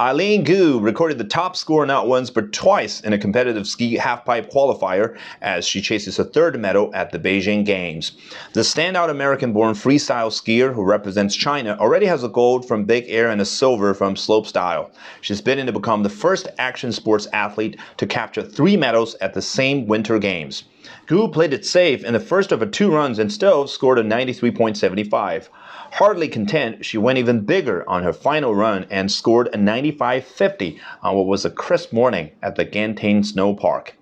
Eileen Gu recorded the top score not once but twice in a competitive ski halfpipe qualifier as she chases a third medal at the Beijing Games. The standout American-born freestyle skier who represents China already has a gold from big air and a silver from slopestyle. She's bidding to become the first action sports athlete to capture three medals at the same Winter Games. Gu played it safe in the first of her two runs and still scored a 93.75. Hardly content, she went even bigger on her final run and scored a 95.50 on what was a crisp morning at the Genting Snow Park.